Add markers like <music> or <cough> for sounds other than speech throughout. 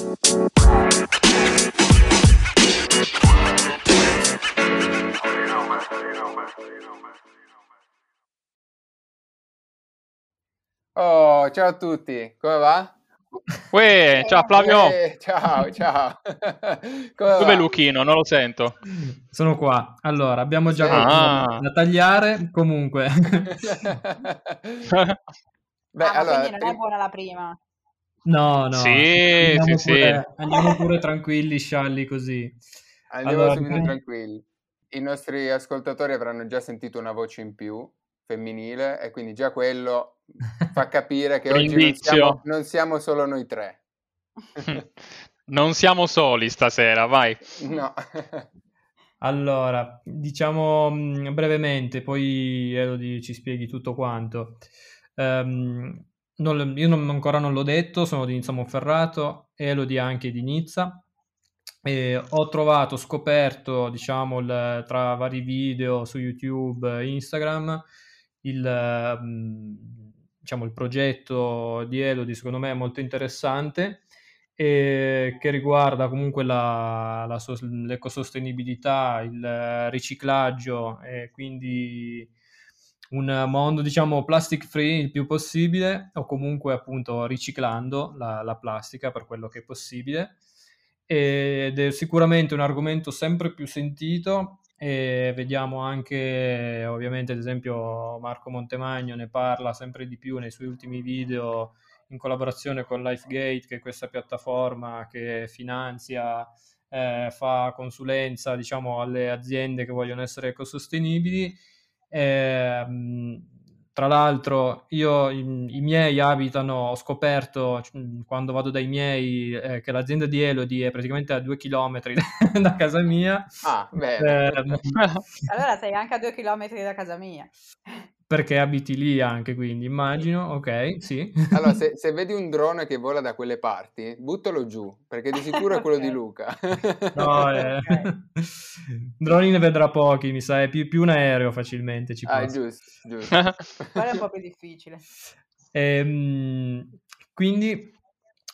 Oh, ciao a tutti, come va? Uè, ciao Flavio. Eh, ciao, ciao. <laughs> Come Dov'è Luchino? Non lo sento. Sono qua. Allora, abbiamo già ah. da tagliare. Comunque. <laughs> <laughs> Beh, ah, allora, quindi non è buona la prima. No, no. Sì, andiamo sì, pure, sì. Andiamo pure tranquilli, scialli così. Andiamo allora, subito tranquilli. I nostri ascoltatori avranno già sentito una voce in più femminile e quindi già quello fa <laughs> capire che oggi non siamo, non siamo, solo noi tre. <laughs> non siamo soli stasera, vai. No. <laughs> allora, diciamo mm, brevemente, poi Elodie ci spieghi tutto quanto. Um, non, io non, ancora non l'ho detto, sono di Nizza Monferrato, Elodie anche di Nizza. E ho trovato, scoperto, diciamo, il, tra vari video su YouTube, Instagram, il, mm, diciamo, il progetto di Elodie secondo me è molto interessante che riguarda comunque la, la, l'ecosostenibilità, il riciclaggio e quindi un mondo diciamo plastic free il più possibile o comunque appunto riciclando la, la plastica per quello che è possibile. Ed è sicuramente un argomento sempre più sentito e vediamo anche ovviamente ad esempio Marco Montemagno ne parla sempre di più nei suoi ultimi video in collaborazione con LifeGate che è questa piattaforma che finanzia eh, fa consulenza diciamo alle aziende che vogliono essere ecosostenibili eh, tra l'altro, io i, i, miei abitano, ho scoperto quando vado dai miei eh, che l'azienda di Elodie è praticamente a due chilometri <laughs> da casa mia. Ah, bene. Eh, <laughs> allora sei anche a due chilometri da casa mia. Perché abiti lì anche, quindi immagino, ok, sì. Allora, se, <laughs> se, vedi un drone che vola da quelle parti, buttalo giù, perché di sicuro è <laughs> quello okay. di Luca. no, eh. okay. <laughs> droni ne vedrà pochi, mi sa, è più, più un aereo facilmente ci Ah, giusto, giusto. Quello è un po' più difficile. Ehm, quindi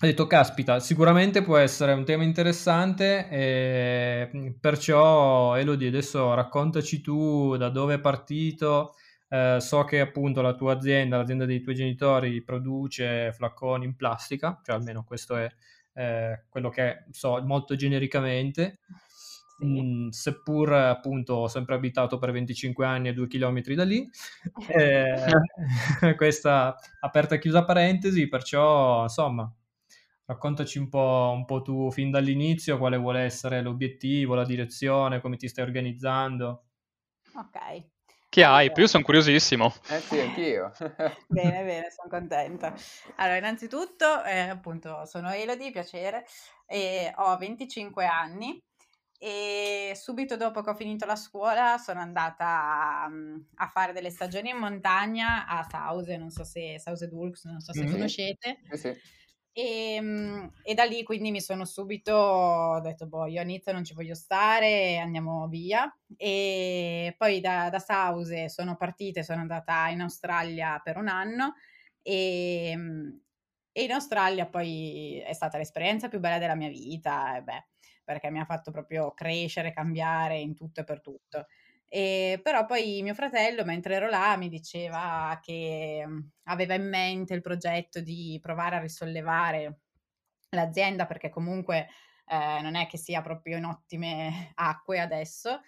ho detto, caspita, sicuramente può essere un tema interessante, e perciò Elodie, adesso raccontaci tu da dove è partito eh, so che appunto la tua azienda, l'azienda dei tuoi genitori, produce flacconi in plastica, cioè almeno questo è eh, quello che so molto genericamente. Mm, seppur appunto ho sempre abitato per 25 anni a due chilometri da lì, <laughs> eh, <laughs> questa aperta e chiusa parentesi, perciò insomma raccontaci un po', un po' tu fin dall'inizio quale vuole essere l'obiettivo, la direzione, come ti stai organizzando. Ok, che hype, io sono curiosissimo. Eh sì, anch'io. <laughs> bene, bene, sono contenta. Allora, innanzitutto, eh, appunto, sono Elodie, piacere, e ho 25 anni e subito dopo che ho finito la scuola sono andata a, mm, a fare delle stagioni in montagna a Sause, non so se Sause Dulx, non so se mm-hmm. conoscete. Eh sì. E, ehm, e, da lì quindi mi sono subito detto, boh, io a Nizza non ci voglio stare, andiamo via. E poi da, da Sause sono partita sono andata in Australia per un anno e, ehm, e, in Australia poi è stata l'esperienza più bella della mia vita, beh, perché mi ha fatto proprio crescere, cambiare in tutto e per tutto. E, però poi mio fratello, mentre ero là, mi diceva che mhmm, aveva in mente il progetto di provare a risollevare l'azienda perché comunque eh, non è che sia proprio in ottime <laughs> acque adesso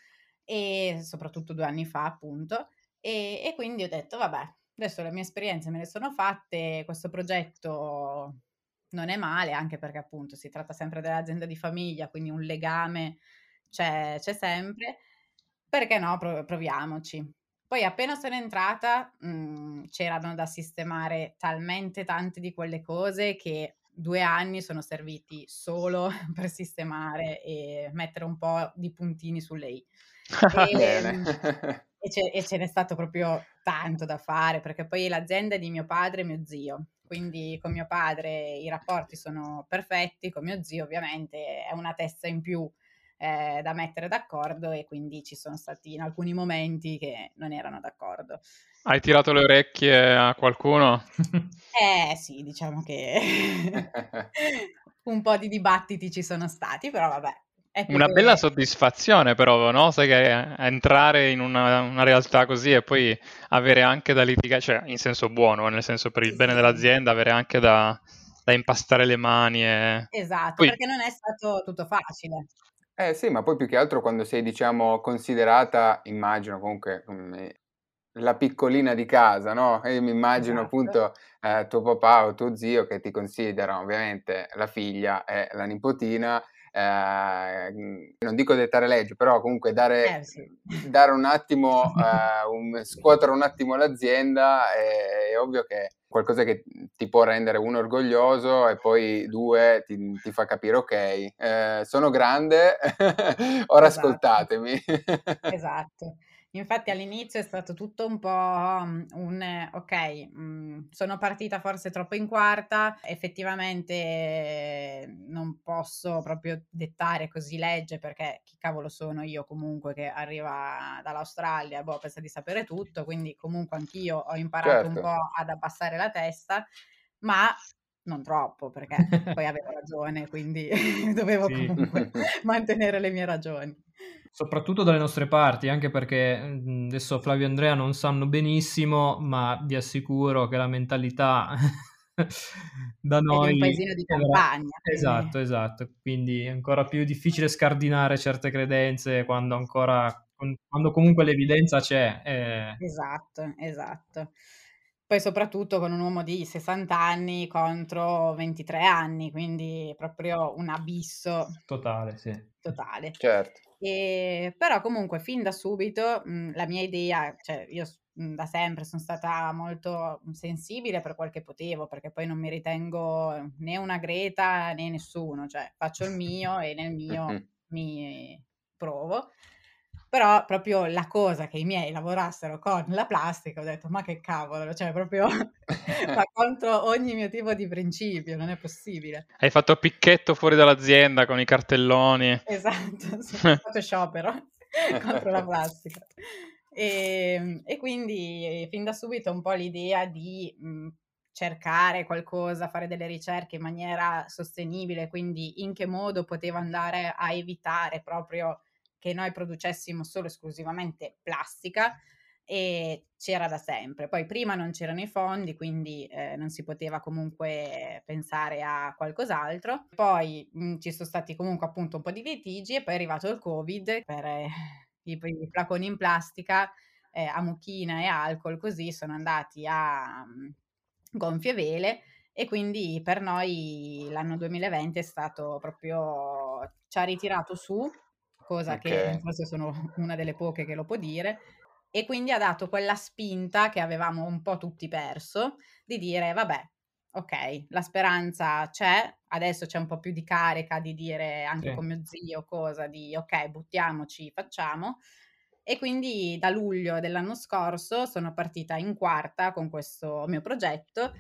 e soprattutto due anni fa appunto. E, e quindi ho detto vabbè adesso le mie esperienze me le sono fatte questo progetto non è male anche perché appunto si tratta sempre dell'azienda di famiglia quindi un legame c'è, c'è sempre perché no, proviamoci. Poi appena sono entrata mh, mhmm, c'erano da sistemare talmente tante di quelle cose che due anni sono serviti solo <laughs> per sistemare e mettere un po' di puntini sulle i. <laughs> E, ehm, e, e ce n'è stato proprio tanto da fare perché poi l'azienda è di mio padre e mio zio, quindi con mio padre i rapporti sono perfetti, con mio zio ovviamente è una testa in più eh, da mettere d'accordo e quindi ci sono stati in alcuni momenti che non erano d'accordo. Hai tirato le orecchie a qualcuno? <laughs> eh sì, diciamo che <laughs> un po' di dibattiti ci sono stati, però vabbè. Una bella soddisfazione però, no? Sai che entrare in una, una, realtà così e poi avere anche da litigare, cioè in senso buono, nel senso per il bene dell'azienda, avere anche da, da impastare le mani. E... Esatto, poi... perché non è stato tutto facile. Eh sì, ma poi più che altro quando sei, diciamo, considerata, immagino comunque come la piccolina di casa, no? E io mi immagino esatto. appunto eh, tuo papà o tuo zio che ti considerano ovviamente la figlia e la nipotina eh, non dico dettare legge, però comunque dare, eh, sì. <laughs> dare un attimo, <laughs> eh, un, scuotere un attimo l'azienda è, è, ovvio che qualcosa che ti può rendere uno orgoglioso e poi due ti, ti fa capire ok, eh, sono grande, <laughs> ora esatto. ascoltatemi. esatto. Infatti all'inizio è stato tutto un po' un ok, mh, sono partita forse troppo in quarta, effettivamente non posso proprio dettare così legge perché chi cavolo sono io comunque che arriva dall'Australia, boh, pensa di sapere tutto, quindi comunque anch'io ho imparato certo. un po' ad abbassare la testa, ma non troppo perché <laughs> poi avevo ragione, quindi <laughs> dovevo sì. comunque <laughs> mantenere le mie ragioni. Soprattutto dalle nostre parti, anche perché mhmm, adesso Flavio e Andrea non sanno benissimo, ma vi assicuro che la mentalità da noi... È un paesino di campagna. Esatto, esatto. Quindi è ancora più difficile scardinare certe credenze quando ancora... quando comunque l'evidenza c'è. Eh... Esatto, esatto. Poi soprattutto con un uomo di 60 anni contro 23 anni, quindi proprio un abisso. Totale, sì. Totale. Certo. E, però comunque fin da subito mh, mhmm, la mia idea, cioè io mh, mhmm, da sempre sono stata molto sensibile per quel che potevo, perché poi non mi ritengo né una Greta né nessuno, cioè faccio il mio e nel mio <laughs> mi provo. Però proprio la cosa che i miei lavorassero con la plastica, ho detto ma che cavolo, cioè proprio <laughs> va contro ogni mio tipo di principio, non è possibile. Hai fatto picchetto fuori dall'azienda con i cartelloni. Esatto, sì, <laughs> fatto sciopero <laughs> contro la plastica. E, ehm, e, quindi fin da subito un po' l'idea di mh, cercare qualcosa, fare delle ricerche in maniera sostenibile, quindi in che modo potevo andare a evitare proprio che noi producessimo solo esclusivamente plastica e c'era da sempre. Poi prima non c'erano i fondi, quindi eh, non si poteva comunque pensare a qualcos'altro. Poi mh, mm, ci sono stati comunque appunto un po' di litigi e poi è arrivato il Covid per eh, <laughs> i, i, flaconi in plastica eh, a mucchina e alcol, così sono andati a um, gonfie vele e quindi per noi l'anno 2020 è stato proprio ci ha ritirato su cosa okay. che forse sono <laughs> una delle poche che lo può dire, e quindi ha dato quella spinta che avevamo un po' tutti perso di dire vabbè, ok, la speranza c'è, adesso c'è un po' più di carica di dire anche sì. con mio zio cosa di ok, buttiamoci, facciamo. E quindi da luglio dell'anno scorso sono partita in quarta con questo mio progetto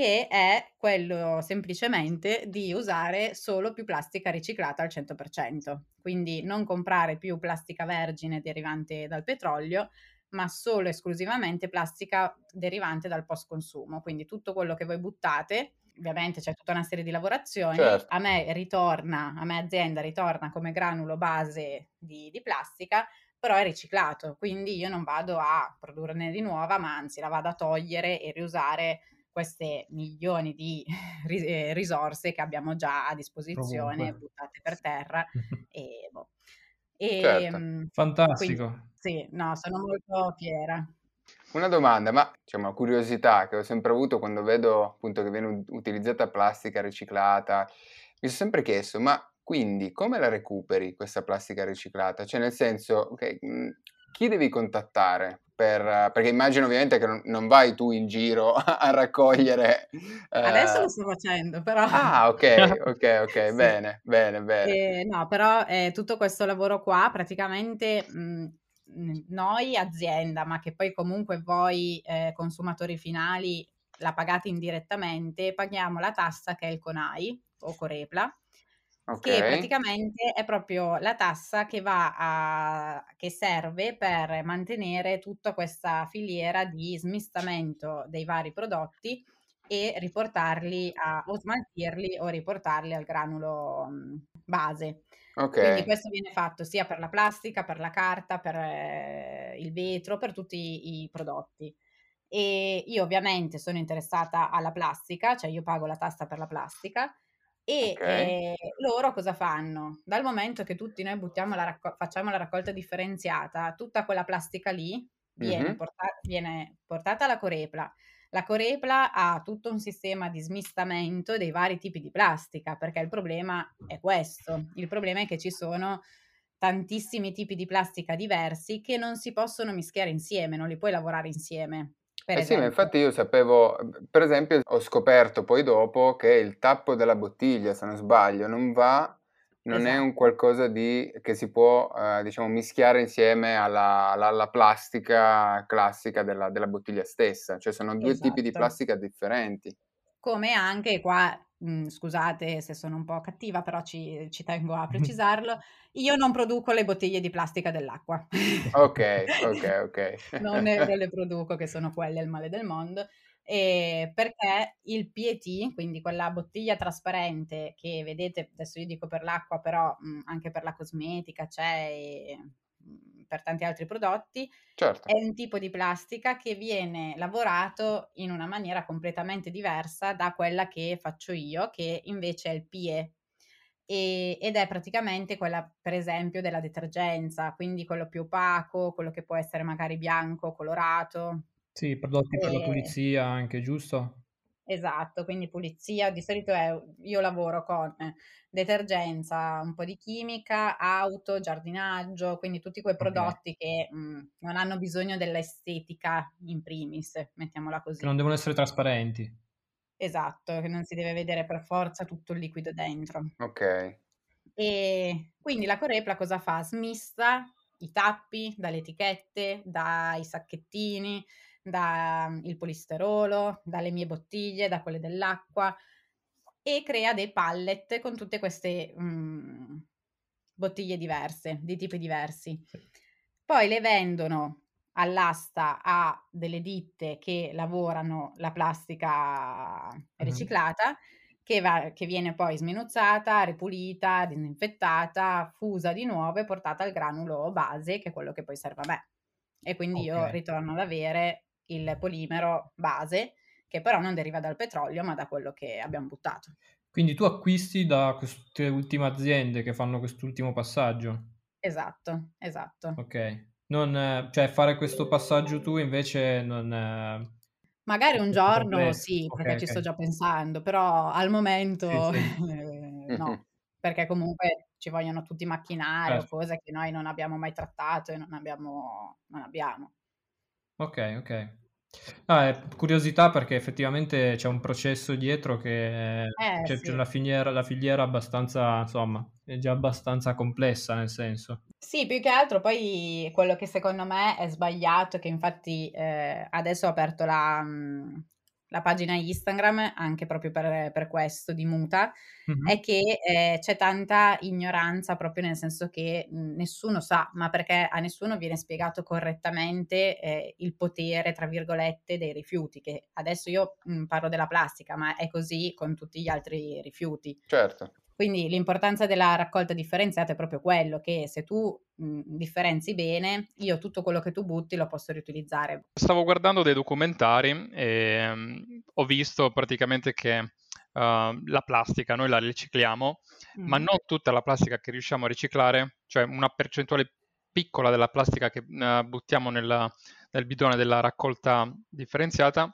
che è quello semplicemente di usare solo più plastica riciclata al 100%, quindi non comprare più plastica vergine derivante dal petrolio, ma solo esclusivamente plastica derivante dal post consumo, quindi tutto quello che voi buttate ovviamente c'è tutta una serie di lavorazioni, certo. a me ritorna, a me azienda ritorna come granulo base di, di, plastica, però è riciclato, quindi io non vado a produrne di nuova, ma anzi la vado a togliere e riusare queste milioni di <laughs> eh, risorse che abbiamo già a disposizione Comunque. buttate per terra <laughs> e, boh. e certo. Ehm, fantastico quindi, sì no sono molto fiera una domanda, ma c'è una curiosità che ho sempre avuto quando vedo appunto che viene utilizzata plastica riciclata, mi sono sempre chiesto, ma quindi come la recuperi questa plastica riciclata? Cioè nel senso, okay, mhmm, chi devi contattare? Per, perché immagino ovviamente che non, non, vai tu in giro <laughs> a raccogliere. Adesso eh... lo sto facendo, però. Ah, ok, <laughs> ok, ok, sì. bene, bene, bene. Eh, no, però eh, tutto questo lavoro qua praticamente mh, noi azienda, ma che poi comunque voi eh, consumatori finali la pagate indirettamente, paghiamo la tassa che è il CONAI o Corepla che praticamente è proprio la tassa che va a che serve per mantenere tutta questa filiera di smistamento dei vari prodotti e riportarli a, o smaltirli o riportarli al granulo mh, base. Okay. Quindi questo viene fatto sia per la plastica, per la carta, per eh, il vetro, per tutti i, i prodotti. E io ovviamente sono interessata alla plastica, cioè io pago la tassa per la plastica e okay. eh, loro cosa fanno? Dal momento che tutti noi la racco- facciamo la raccolta differenziata, tutta quella plastica lì viene, mm-hmm. porta- viene portata alla Corepla. La Corepla ha tutto un sistema di smistamento dei vari tipi di plastica, perché il problema è questo. Il problema è che ci sono tantissimi tipi di plastica diversi che non si possono mischiare insieme, non li puoi lavorare insieme. Eh sì, ma infatti io sapevo, per esempio, ho scoperto poi dopo che il tappo della bottiglia, se non sbaglio, non va, non esatto. è un esatto. qualcosa di, che si può, eh, diciamo, mischiare insieme alla, alla, alla plastica classica della, della, bottiglia stessa, cioè sono due esatto. tipi di esatto. plastica differenti. Come anche qua Mhmm, scusate se sono un po' cattiva, però ci ci tengo a precisarlo, io non produco le bottiglie di plastica dell'acqua. Ok, ok, <laughs> ok. Non ne non le <laughs> produco, che sono quelle il male del mondo, ehm, perché il PET, quindi quella bottiglia trasparente che vedete adesso io dico per l'acqua, però, mhmm, anche per la cosmetica c'è e Mhmm, per tanti altri prodotti, certo. è un tipo di plastica che viene lavorato in una maniera completamente diversa da quella che faccio io, che invece è il PE. E, ed è praticamente quella, per esempio, della detergenza, quindi quello più opaco, quello che può essere magari bianco, colorato. Sì, prodotti e... per la pulizia anche, giusto? Esatto, quindi pulizia, di solito è, io lavoro con detergenza, un po' di chimica, auto, giardinaggio, quindi tutti quei prodotti okay. che mh, mhmm, non hanno bisogno dell'estetica in primis, mettiamola così. Che non devono essere trasparenti. Esatto, che non si deve vedere per forza tutto il liquido dentro. Ok. E quindi la Corepla cosa fa? Smista i tappi dalle etichette, dai sacchettini, dal mhmm, polisterolo, dalle mie bottiglie, da quelle dell'acqua e crea dei pallet con tutte queste mh, mhmm, bottiglie diverse, di tipi diversi. Poi le vendono all'asta a delle ditte che lavorano la plastica riciclata, che, va, che viene poi sminuzzata, ripulita, disinfettata, fusa di nuovo e portata al granulo base, che è quello che poi serve a me. E quindi okay. io ritorno ad avere il polimero base, che però non deriva dal petrolio, ma da quello che abbiamo buttato. Quindi tu acquisti da queste ultime aziende che fanno quest'ultimo passaggio? Esatto, esatto. Ok. Non, cioè fare questo passaggio tu invece non... Magari un giorno sì, perché okay, ci okay. sto già pensando, però al momento sì, sì. <laughs> Eh, no, perché comunque ci vogliono tutti macchinari certo. cose che noi non abbiamo mai trattato e non abbiamo. Non abbiamo. Ok, ok. Ah, è curiosità perché effettivamente c'è un processo dietro che Eh, c'è, c'è la filiera, la filiera abbastanza, insomma, è già abbastanza complessa nel senso. Sì, più che altro poi quello che secondo me è sbagliato, che infatti eh, adesso ho aperto la, mm, la pagina Instagram anche proprio per, per questo di Muta, mm-hmm. è che eh, c'è tanta ignoranza proprio nel senso che nessuno sa, ma perché a nessuno viene spiegato correttamente eh, il potere, tra virgolette, dei rifiuti, che adesso io mh, parlo della plastica, ma è così con tutti gli altri rifiuti. Certo. Quindi l'importanza della raccolta differenziata è proprio quello che se tu mh, differenzi bene, io tutto quello che tu butti lo posso riutilizzare. Stavo guardando dei documentari e um, ho visto praticamente che uh, la plastica noi la ricicliamo, mm. ma non tutta la plastica che riusciamo a riciclare, cioè una percentuale piccola della plastica che uh, buttiamo nella, nel bidone della raccolta differenziata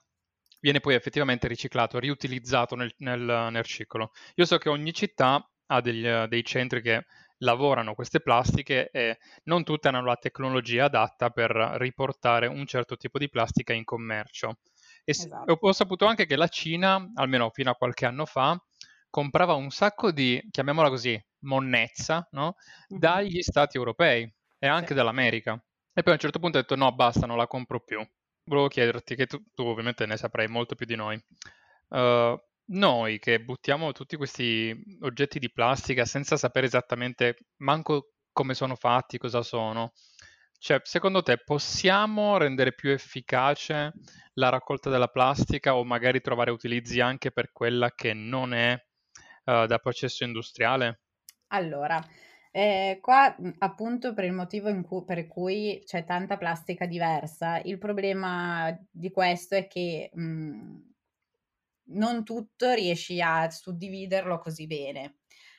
viene poi effettivamente riciclato, riutilizzato nel, nel, nel riciclo. Io so che ogni città ha degli, dei centri che lavorano queste plastiche e non tutte hanno la tecnologia adatta per riportare un certo tipo di plastica in commercio. E esatto. ho saputo anche che la Cina, almeno fino a qualche anno fa, comprava un sacco di, chiamiamola così, monnezza, no? dagli stati europei e anche sì. dall'America. E poi a un certo punto ho detto no, basta, non la compro più volevo chiederti, che tu, tu, ovviamente ne saprai molto più di noi, uh, noi che buttiamo tutti questi oggetti di plastica senza sapere esattamente manco come sono fatti, cosa sono, cioè, secondo te possiamo rendere più efficace la raccolta della plastica o magari trovare utilizzi anche per quella che non è uh, da processo industriale? Allora, eh, qua appunto per il motivo cui, per cui c'è tanta plastica diversa, il problema di questo è che mh, non tutto riesci a suddividerlo così bene.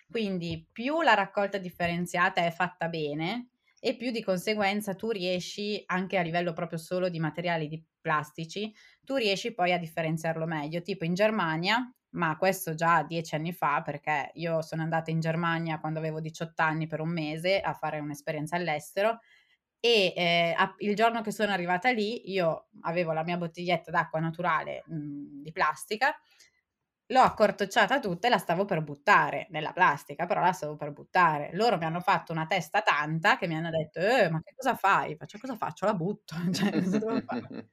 Quindi più la raccolta differenziata è fatta bene e più di conseguenza tu riesci anche a livello proprio solo di materiali di plastici, tu riesci poi a differenziarlo meglio. Tipo in Germania, ma questo già dieci anni fa, perché io sono andata in Germania quando avevo 18 anni per un mese a fare un'esperienza all'estero e eh, il giorno che sono arrivata lì io avevo la mia bottiglietta d'acqua naturale mh, mhmm, di plastica l'ho accortocciata tutta e la stavo per buttare nella plastica, però la stavo per buttare. Loro mi hanno fatto una testa tanta che mi hanno detto: "Eh, ma che cosa fai?" Faccio: "Cosa faccio? La butto." <laughs> Cioè, <laughs>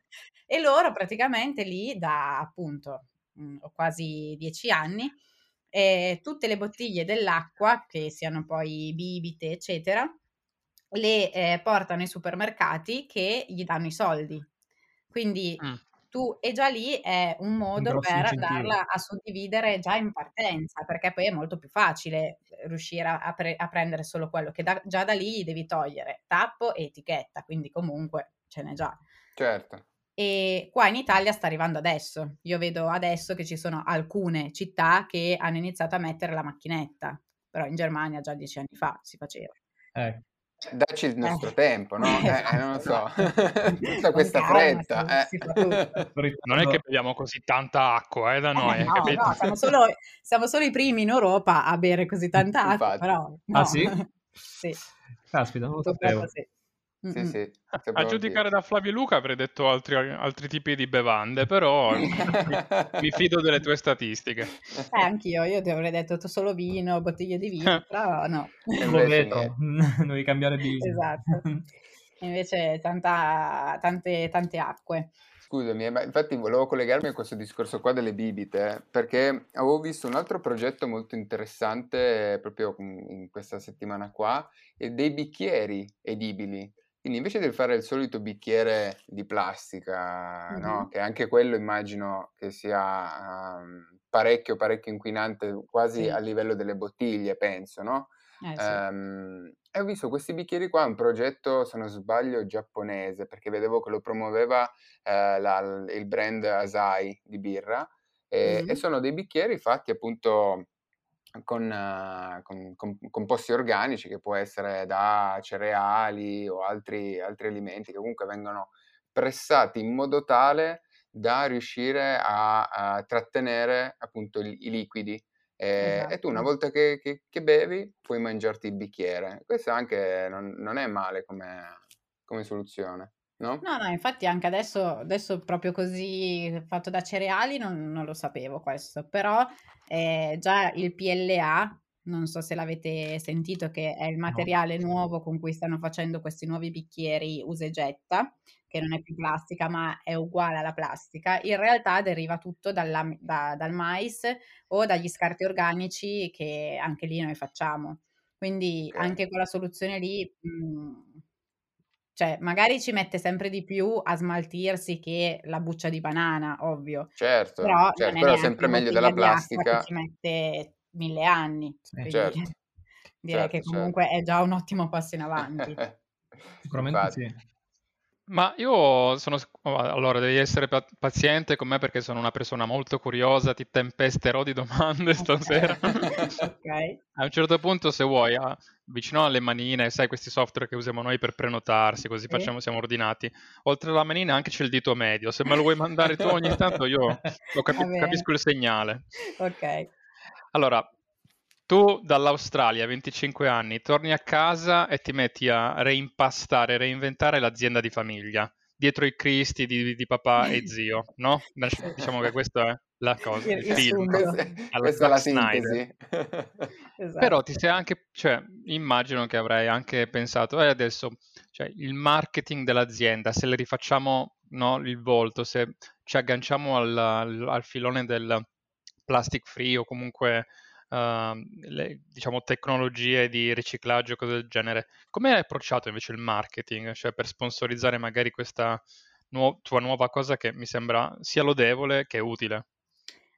e loro praticamente lì da appunto, mhmm, ho quasi dieci anni, ehm, tutte le bottiglie dell'acqua, che siano poi bibite, eccetera, le, ehm, portano ai supermercati che gli danno i soldi. Quindi Mh tu e già lì è un modo un per incentivo. andarla a suddividere già in partenza, perché poi è molto più facile eh, riuscire a, pre- a prendere solo quello che da- già da lì devi togliere tappo e etichetta, quindi comunque ce n'è già. Certo. E qua in Italia sta arrivando adesso. Io vedo adesso che ci sono alcune città che hanno iniziato a mettere la macchinetta, però in Germania già dieci anni fa si faceva. Eh. Dacci il nostro eh. tempo, no? <laughs> Eh, eh, non lo so, <laughs> tutta questa fretta. Eh. Non è che beviamo così tanta acqua eh, da noi, no, no, siamo, solo, siamo, solo, i primi in Europa a bere così tanta acqua, però... Ah, no. Ah sì? <laughs> sì. Caspita, non lo sapevo. Sì. Sì, sì, a giudicare da Flavio Luca avrei detto altri, altri tipi di bevande, però <laughs> mi, mi, fido delle tue statistiche. Eh, anch'io, io ti avrei detto solo vino, bottiglie di vino, <laughs> però no. Lo vedo, devi cambiare di Esatto, <laughs> invece tanta, tante, tante acque. Scusami, eh, ma infatti volevo collegarmi a questo discorso qua delle bibite, perché avevo visto un altro progetto molto interessante proprio in questa settimana qua, e dei bicchieri edibili. Quindi invece di fare il solito bicchiere di plastica, mm-hmm. no? che anche quello immagino che sia um, parecchio, parecchio inquinante, quasi sì. a livello delle bottiglie, penso, no? Eh, sì. um, e ho visto questi bicchieri qua, un progetto, se non sbaglio, giapponese, perché vedevo che lo promuoveva eh, la, il brand Asai di birra, e, mm-hmm. e sono dei bicchieri fatti appunto con, uh, con, con, composti organici che può essere da cereali o altri, altri alimenti che comunque vengono pressati in modo tale da riuscire a, a trattenere appunto i, i liquidi. E, esatto. e, tu una esatto. volta che, che, che, bevi puoi mangiarti il bicchiere. Questo anche non, non è male come, come soluzione. No? No, no, infatti anche adesso, adesso proprio così fatto da cereali non, non lo sapevo questo, però eh, già il PLA, non so se l'avete sentito, che è il materiale no. nuovo con cui stanno facendo questi nuovi bicchieri usa e getta, che non è più plastica ma è uguale alla plastica, in realtà deriva tutto dalla, da, dal mais o dagli scarti organici che anche lì noi facciamo. Quindi okay. anche quella soluzione lì... Mh, mhmm, cioè, magari ci mette sempre di più a smaltirsi che la buccia di banana, ovvio. Certo, però, certo, però è sempre meglio della plastica. Che ci mette mille anni. Sì. Certo. <laughs> Direi certo, che comunque certo. è già un ottimo passo in avanti. <laughs> Sicuramente Infatti. sì. Ma io sono... Oh, allora, devi essere paziente con me perché sono una persona molto curiosa, ti tempesterò di domande stasera. <laughs> Ok. A un certo punto, se vuoi, a- vicino alle manine, sai questi software che usiamo noi per prenotarsi, così Sì. facciamo, siamo ordinati. Oltre alla manina anche c'è il dito medio. Se me lo vuoi mandare tu ogni tanto, io <laughs> capi- capisco il segnale. Ok. Allora, tu dall'Australia, 25 anni, torni a casa e ti metti a reimpastare, reinventare l'azienda di famiglia, dietro i cristi di, di papà e <laughs> zio, no? Diciamo che questa è la cosa, il, il film. <laughs> Questa è la sintesi. esatto. Però ti sei anche, cioè, immagino che avrai anche pensato, eh, adesso, cioè, il marketing dell'azienda, se le rifacciamo no, il volto, se ci agganciamo al, al, al filone del plastic free o comunque le, diciamo, tecnologie di riciclaggio, cose del genere. Come hai approcciato invece il marketing, cioè per sponsorizzare magari questa nu- tua nuova cosa che mi sembra sia lodevole che utile?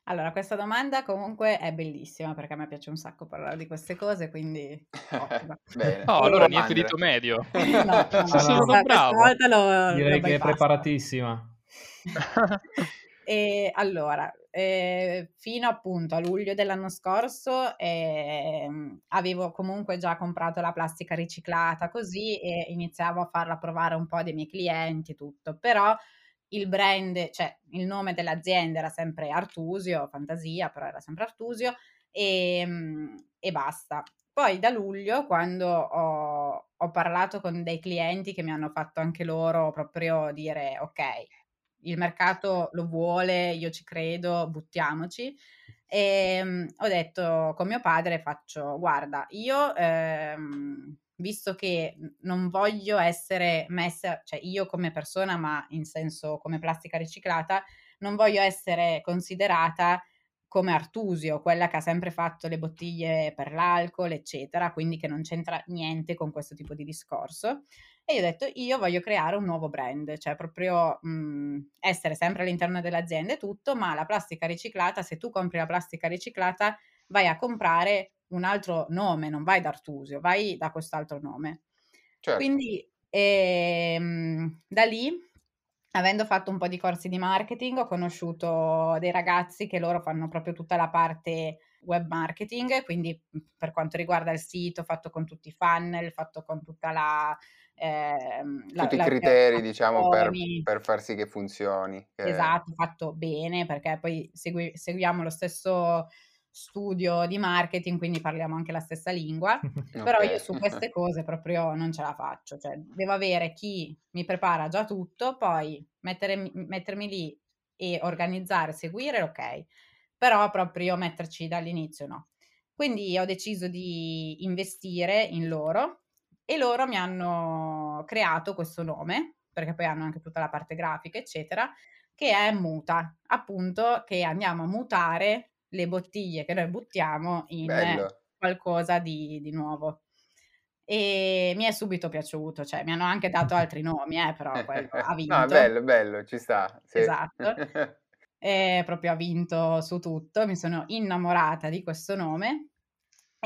Allora, questa domanda comunque è bellissima perché a me piace un sacco parlare di queste cose, quindi <laughs> Bene. Oh, allora niente dito medio. <laughs> no, no, no, sono no, bravo. Lo, Direi lo che è preparatissima. <laughs> e allora, eh, fino appunto a luglio dell'anno scorso eh, avevo comunque già comprato la plastica riciclata così e iniziavo a farla provare un po' dei miei clienti, tutto, però il brand, cioè il nome dell'azienda era sempre Artusio, Fantasia, però era sempre Artusio e, ehm, e basta. Poi da luglio, quando ho, ho, parlato con dei clienti che mi hanno fatto anche loro proprio dire ok, il mercato lo vuole, io ci credo, buttiamoci. E um, ho detto con mio padre faccio, guarda, io ehm, visto che non voglio essere messa, cioè io come persona, ma in senso come plastica riciclata, non voglio essere considerata come Artusio, quella che ha sempre fatto le bottiglie per l'alcol, eccetera, quindi che non c'entra niente con questo tipo di discorso. E io ho detto, io voglio creare un nuovo brand, cioè proprio mh, essere sempre all'interno dell'azienda e tutto, ma la plastica riciclata, se tu compri la plastica riciclata, vai a comprare un altro nome, non vai da Artusio, vai da quest'altro nome. Certo. Quindi ehm, da lì, avendo fatto un po' di corsi di marketing, ho conosciuto dei ragazzi che loro fanno proprio tutta la parte web marketing, quindi per quanto riguarda il sito, fatto con tutti i funnel, fatto con tutta la... Eh, tutti la, i criteri, diciamo, per, per, far sì che funzioni. Che... Esatto, fatto bene, perché poi segui, seguiamo lo stesso studio di marketing, quindi parliamo anche la stessa lingua, okay. <laughs> però io su queste <laughs> cose proprio non ce la faccio, cioè devo avere chi mi prepara già tutto, poi mettere, mettermi lì e organizzare, seguire, ok, però proprio metterci dall'inizio no. Quindi ho deciso di investire in loro e loro mi hanno creato questo nome, perché poi hanno anche tutta la parte grafica, eccetera, che è muta, appunto che andiamo a mutare le bottiglie che noi buttiamo in Bello. qualcosa di, di, nuovo. E mi è subito piaciuto, cioè mi hanno anche dato altri nomi, eh, però <laughs> quello ha vinto. No, bello, bello, ci sta. Sì. Esatto. <laughs> e proprio ha vinto su tutto, mi sono innamorata di questo nome.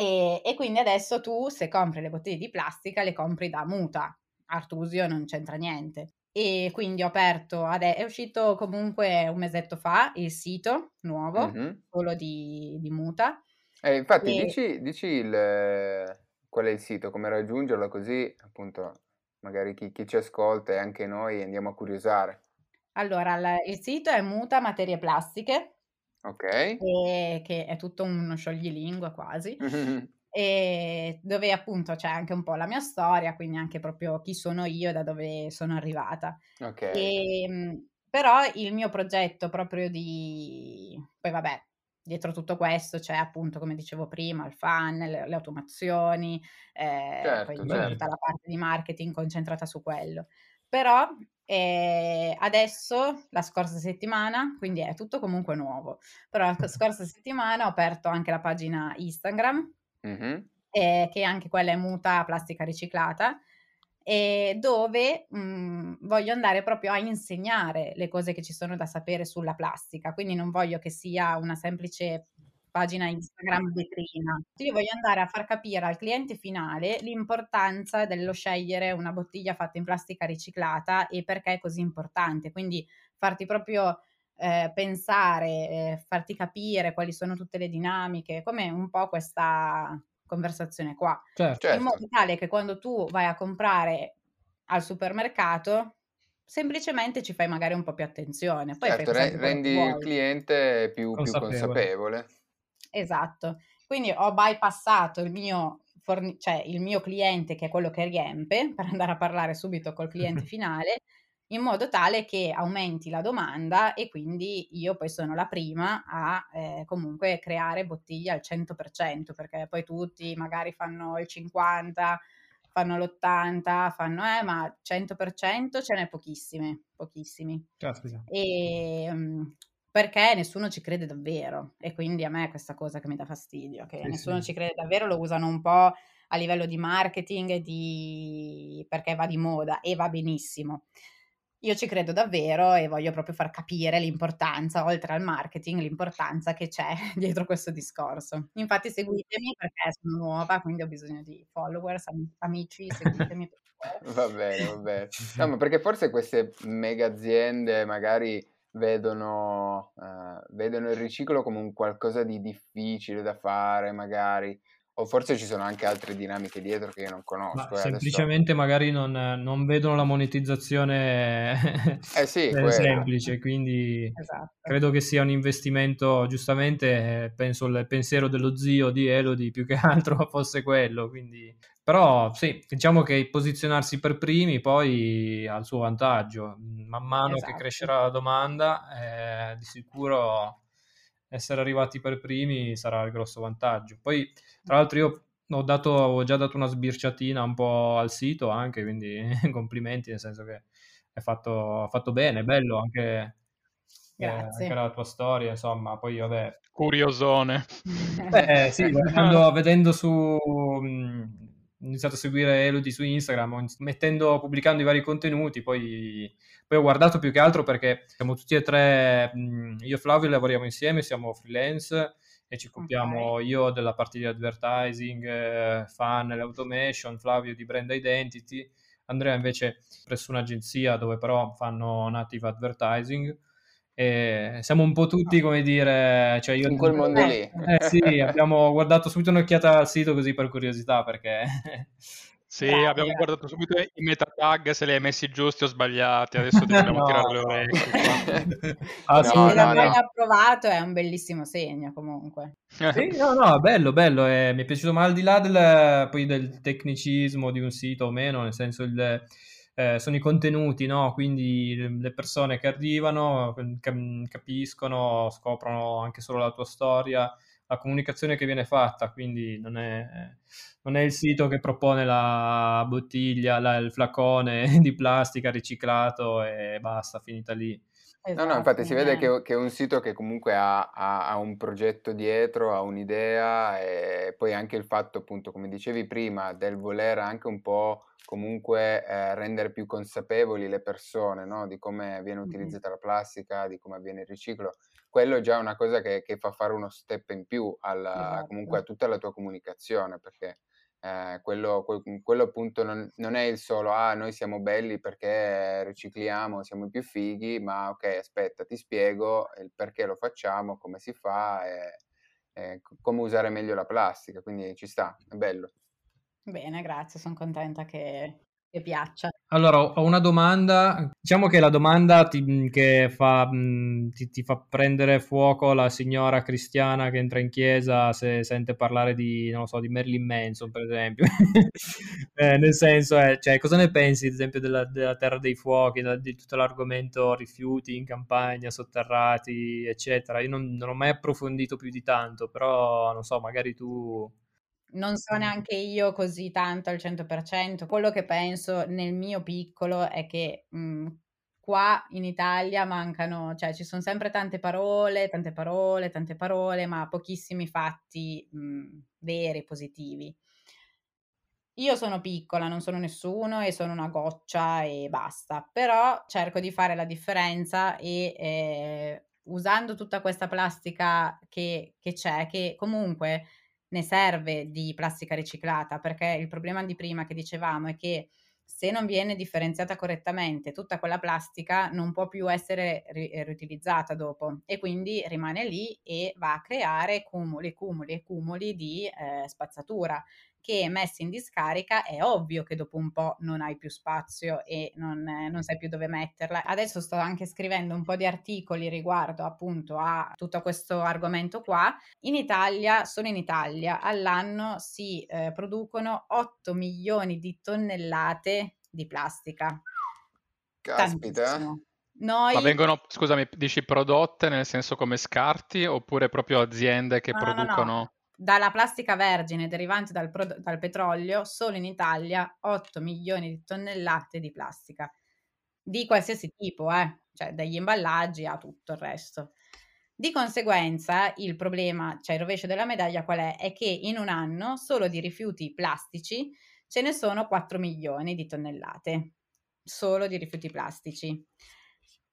E, e quindi adesso tu, se compri le bottiglie di plastica, le compri da muta. Artusio non c'entra niente e quindi ho aperto, ade- è uscito comunque un mesetto fa il sito nuovo, mm-hmm. quello di, di Muta. Eh, infatti e... dici, dici il, qual è il sito, come raggiungerlo così appunto magari chi, chi ci ascolta e anche noi andiamo a curiosare. Allora, la, il sito è Muta Materie Plastiche. Ok. E, che è tutto uno scioglilingua quasi. <laughs> e dove appunto c'è anche un po' la mia storia, quindi anche proprio chi sono io e da dove sono arrivata. Okay. E, ehm, però il mio progetto proprio di... poi vabbè, dietro tutto questo c'è appunto, come dicevo prima, il funnel, le, le automazioni, eh, certo, poi certo. tutta la parte di marketing concentrata su quello. Però eh, adesso, la scorsa settimana, quindi è tutto comunque nuovo, però la scorsa settimana ho aperto anche la pagina Instagram Mh-mh. ehm, che anche quella è muta plastica riciclata, ehm, dove, mhmm, voglio andare proprio a insegnare le cose che ci sono da sapere sulla plastica, quindi non voglio che sia una semplice pagina Instagram vetrina. Io voglio andare a far capire al cliente finale l'importanza dello scegliere una bottiglia fatta in plastica riciclata e perché è così importante, quindi farti proprio eh, pensare, eh, farti capire quali sono tutte le dinamiche, come un po' questa conversazione qua. Certo. In modo certo. tale che quando tu vai a comprare al supermercato, semplicemente ci fai magari un po' più attenzione. Poi certo, re- rendi il cliente più consapevole. più consapevole. Esatto. Quindi ho bypassato il mio, forni- cioè il mio cliente, che è quello che riempie, <laughs> per andare a parlare subito col cliente <laughs> finale, in modo tale che aumenti la domanda e quindi io poi sono la prima a eh, comunque creare bottiglie al 100%, perché poi tutti magari fanno il 50%, fanno l'80%, fanno eh, ma 100% ce n'è pochissime, pochissimi. Caspita. E um, perché nessuno ci crede davvero e quindi a me è questa cosa che mi dà fastidio, che sì, nessuno sì. ci crede davvero, lo usano un po' a livello di marketing di... perché va di moda e va benissimo. Io ci credo davvero e voglio proprio far capire l'importanza, oltre al marketing, l'importanza che c'è <laughs> dietro questo discorso. Infatti seguitemi perché sono nuova, quindi ho bisogno di followers, amici, seguitemi. <laughs> va bene, va bene. No, ma <laughs> perché forse queste mega aziende magari vedono, eh, vedono il riciclo come un qualcosa di difficile da fare, magari o forse ci sono anche altre dinamiche dietro che io non conosco. Eh, semplicemente adesso... magari non, non, vedono la monetizzazione <laughs> eh sì, <laughs> semplice, quindi esatto. credo che sia un investimento, giustamente eh, penso il pensiero dello zio di Elodie più che <laughs> altro fosse quello, quindi... però sì, diciamo che posizionarsi per primi poi ha il suo vantaggio, man mano esatto. che crescerà la domanda eh, di sicuro essere arrivati per primi sarà il grosso vantaggio. Poi, tra l'altro, io ho, dato, ho già dato una sbirciatina un po' al sito anche, quindi <laughs> complimenti, nel senso che è fatto, fatto bene, è bello anche, eh, anche, la tua storia, insomma, poi vabbè. Curiosone. Beh, sì, <laughs> vedendo, vedendo su... Iniziato a seguire Elodie su Instagram, mettendo, pubblicando i vari contenuti, poi, poi, ho guardato più che altro perché siamo tutti e tre, io e Flavio lavoriamo insieme, siamo freelance e ci occupiamo okay. io della parte di advertising, eh, funnel, automation, Flavio di brand identity, Andrea invece presso un'agenzia dove però fanno native advertising e siamo un po' tutti, come dire, cioè io... In quel <laughs> mondo lì. Eh sì, abbiamo guardato subito un'occhiata al sito così per curiosità, perché... <laughs> Sì, Grazie. abbiamo guardato subito i meta tag, se li hai messi giusti o sbagliati, adesso dobbiamo <laughs> no. tirare le orecchie. ah, no, no, no, no. approvato è un bellissimo segno comunque. Sì, no, no, bello, bello, eh, mi è piaciuto, ma al di là del, poi del tecnicismo di un sito o meno, nel senso il eh, sono i contenuti, no? quindi le persone che arrivano capiscono, scoprono anche solo la tua storia, la comunicazione che viene fatta, quindi non è, non è il sito che propone la bottiglia, la, il flacone <laughs> di plastica riciclato e basta, finita lì. Esatto, no, no, infatti si vede che, che, è un sito che comunque ha, ha, ha, un progetto dietro, ha un'idea e poi anche il fatto, appunto, come dicevi prima, del voler anche un po' comunque eh, rendere più consapevoli le persone no? di come viene utilizzata la plastica, di come avviene il riciclo, quello è già una cosa che, che fa fare uno step in più alla, esatto. comunque a tutta la tua comunicazione, perché eh, quello, quello, appunto non, non, è il solo, ah, noi siamo belli perché ricicliamo, siamo i più fighi, ma ok, aspetta, ti spiego il perché lo facciamo, come si fa e, e come usare meglio la plastica, quindi ci sta, è bello. Bene, grazie, son contenta che che piaccia. Allora, ho una domanda. Diciamo che la domanda ti, mhmm, che fa, mhmm, ti, ti, fa prendere fuoco la signora cristiana che entra in chiesa se sente parlare di, non so, di Marilyn Manson, per esempio. <laughs> eh, nel senso, è, cioè, cosa ne pensi, ad esempio, della, della Terra dei Fuochi, da, di tutto l'argomento rifiuti in campagna, sotterrati, eccetera? Io non, non ho mai approfondito più di tanto, però, non so, magari tu non so neanche io così tanto al 100%. Quello che penso nel mio piccolo è che mh, mhmm, qua in Italia mancano, cioè ci sono sempre tante parole, tante parole, tante parole, ma pochissimi fatti mh, mhmm, veri, positivi. Io sono piccola, non sono nessuno e sono una goccia e basta, però cerco di fare la differenza e eh, usando tutta questa plastica che, che c'è, che comunque ne serve di plastica riciclata, perché il problema di prima che dicevamo è che se non viene differenziata correttamente, tutta quella plastica non può più essere ri- riutilizzata dopo e quindi rimane lì e va a creare cumuli, cumuli e cumuli di eh, spazzatura che messi in discarica è ovvio che dopo un po' non hai più spazio e non, non, sai più dove metterla. Adesso sto anche scrivendo un po' di articoli riguardo appunto a tutto questo argomento qua. In Italia, solo in Italia, all'anno si eh, producono 8 milioni di tonnellate di plastica. Caspita. Noi... Ma vengono, scusami, dici prodotte nel senso come scarti oppure proprio aziende che no, producono... No, no, dalla plastica vergine derivante dal, pro- dal, petrolio, solo in Italia 8 milioni di tonnellate di plastica, di qualsiasi tipo, eh? cioè dagli imballaggi a tutto il resto. Di conseguenza, il problema, cioè il rovescio della medaglia qual è? È che in un anno solo di rifiuti plastici ce ne sono 4 milioni di tonnellate, solo di rifiuti plastici.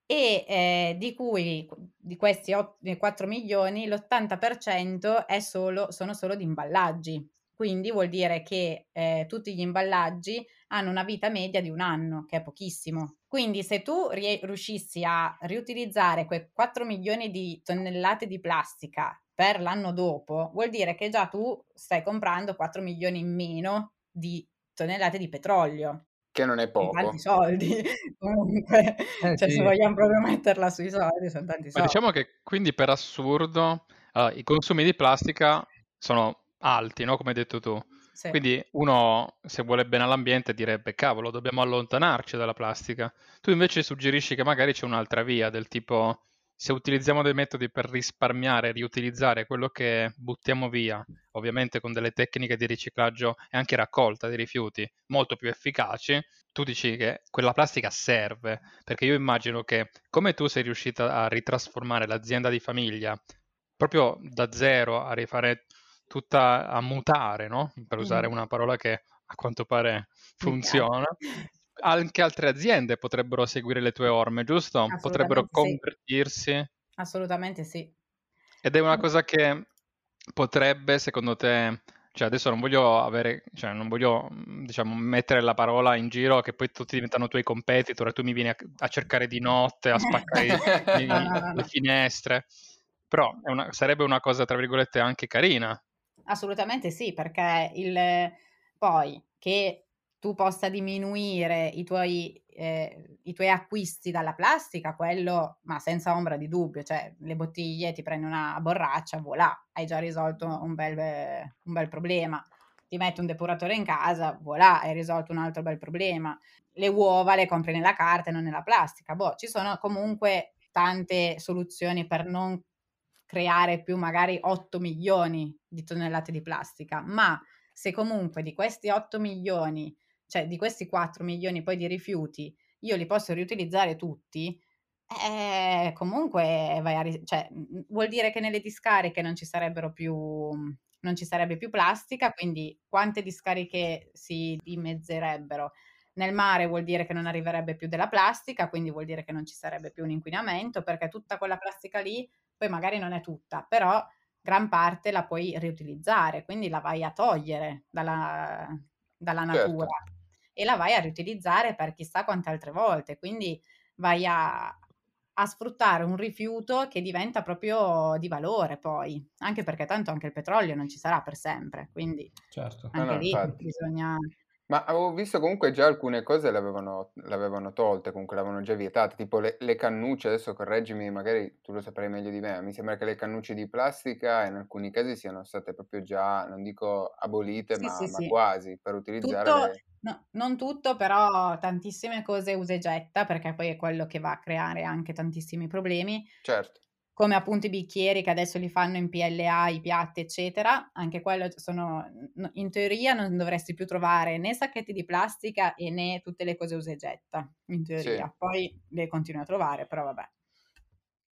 E eh, di cui di questi 8, 4 milioni l'80% è solo, sono solo di imballaggi. Quindi vuol dire che eh, tutti gli imballaggi hanno una vita media di un anno, che è pochissimo. Quindi se tu riuscissi a riutilizzare quei 4 milioni di tonnellate di plastica per l'anno dopo, vuol dire che già tu stai comprando 4 milioni in meno di tonnellate di petrolio. Che non è poco. Tanti soldi, <laughs> comunque, eh, cioè, sì. se vogliamo proprio metterla sui soldi, sono tanti soldi. Ma diciamo che quindi per assurdo uh, i consumi di plastica sono alti, no? come hai detto tu. Sì. Quindi uno, se vuole bene all'ambiente, direbbe, cavolo, dobbiamo allontanarci dalla plastica. Tu invece suggerisci che magari c'è un'altra via, del tipo, se utilizziamo dei metodi per risparmiare, riutilizzare quello che buttiamo via, ovviamente con delle tecniche di riciclaggio e anche raccolta dei rifiuti molto più efficaci, tu dici che quella plastica serve, perché io immagino che come tu sei riuscita a ritrasformare l'azienda di famiglia proprio da zero a rifare tutta a mutare, no? per usare mm. una parola che a quanto pare funziona. Anche altre aziende potrebbero seguire le tue orme, giusto? Potrebbero convertirsi. Sì. Assolutamente sì. Ed è una cosa che potrebbe, secondo te, cioè adesso non voglio avere, cioè non voglio diciamo mettere la parola in giro che poi tutti diventano tuoi competitor e tu mi vieni a, a cercare di notte, a spaccare <laughs> i, le finestre, però una, sarebbe una cosa tra virgolette anche carina Assolutamente sì, perché il, poi che tu possa diminuire i tuoi, eh, i tuoi acquisti dalla plastica, quello, ma senza ombra di dubbio, cioè le bottiglie ti prendi una borraccia, voilà, hai già risolto un bel, un bel problema. Ti metti un depuratore in casa, voilà, hai risolto un altro bel problema. Le uova le compri nella carta e non nella plastica. Boh, ci sono comunque tante soluzioni per non creare più magari 8 milioni di tonnellate di plastica, ma se comunque di questi 8 milioni, cioè di questi 4 milioni poi di rifiuti, io li posso riutilizzare tutti, eh, comunque a, cioè, vuol dire che nelle discariche non ci sarebbero più non ci sarebbe più plastica, quindi quante discariche si dimezzerebbero? Nel mare vuol dire che non arriverebbe più della plastica, quindi vuol dire che non ci sarebbe più un inquinamento, perché tutta quella plastica lì poi magari non è tutta, però gran parte la puoi riutilizzare, quindi la vai a togliere dalla, dalla natura certo. E la vai a riutilizzare per chissà quante altre volte, quindi vai a, a sfruttare un rifiuto che diventa proprio di valore poi, anche perché tanto anche il petrolio non ci sarà per sempre, quindi certo. anche no, no, lì infatti. bisogna ma avevo visto comunque già alcune cose l'avevano, l'avevano tolte, comunque l'avevano già vietate, tipo le, le cannucce, adesso correggimi, magari tu lo saprai meglio di me, mi sembra che le cannucce di plastica in alcuni casi siano state proprio già, non dico abolite, sì, ma, sì, ma sì. quasi, per utilizzare... Tutto, le... no, non tutto, però tantissime cose usa e getta, perché poi è quello che va a creare anche tantissimi problemi. Certo come appunto i bicchieri che adesso li fanno in PLA, i piatti, eccetera, anche quello sono, in teoria non dovresti più trovare né sacchetti di plastica e né tutte le cose usa e getta, in teoria. Sì. Poi le continui a trovare, però vabbè.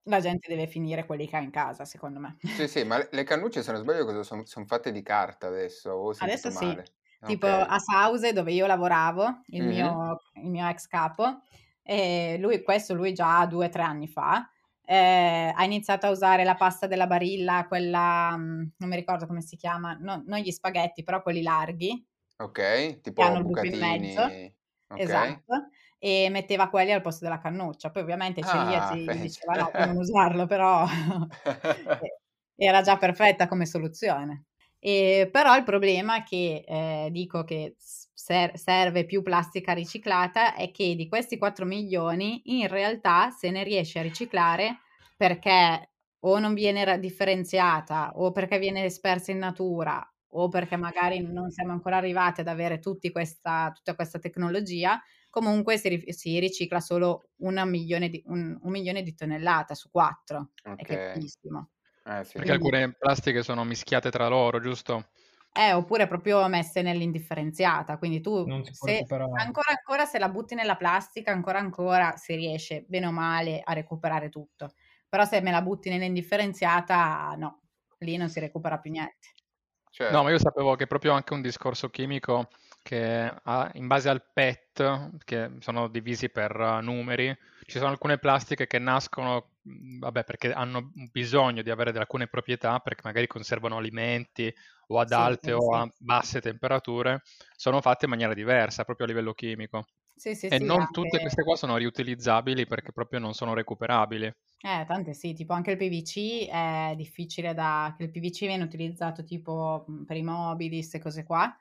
La gente deve finire quelli che ha in casa, secondo me. Sì, sì, ma le cannucce, se non sbaglio, sono, sono fatte di carta adesso? adesso sì. Male. Tipo okay. a Sause, dove io lavoravo, il, mm-hmm. mio, il mio ex capo, e lui, questo lui già due o tre anni fa, eh, ha iniziato a usare la pasta della Barilla, quella, mm, non mi ricordo come si chiama, no, non gli spaghetti, però quelli larghi. Ok, tipo hanno bucatini. in mezzo. Okay. Esatto. E metteva quelli al posto della cannuccia. Poi ovviamente Celia ah, ci diceva no, non <laughs> usarlo, però <laughs> <laughs> era già perfetta come soluzione. E, però il problema è che eh, dico che ser- serve più plastica riciclata è che di questi 4 milioni in realtà se ne riesce a riciclare perché o non viene differenziata o perché viene spersa in natura o perché magari non siamo ancora arrivati ad avere questa, tutta questa tecnologia, comunque si, si ricicla solo milione di, un, un, milione di tonnellate su quattro. Okay. È pochissimo. Eh, sì. Perché alcune plastiche sono mischiate tra loro, giusto? Eh, oppure proprio messe nell'indifferenziata, quindi tu se, ancora ancora se la butti nella plastica, ancora ancora si riesce bene o male a recuperare tutto. Però se me la butti nell'indifferenziata, no, lì non si recupera più niente. Certo. No, ma io sapevo che proprio anche un discorso chimico che ha, in base al PET, che sono divisi per uh, numeri, ci sono alcune plastiche che nascono, vabbè, perché hanno bisogno di avere alcune proprietà, perché magari conservano alimenti o ad sì, alte sì. o a basse temperature, sono fatte in maniera diversa, proprio a livello chimico. Sì, sì, e sì, non anche... tutte queste qua sono riutilizzabili perché proprio non sono recuperabili. Eh, tante sì, tipo anche il PVC è difficile da... che il PVC viene utilizzato tipo per i mobili, queste cose qua,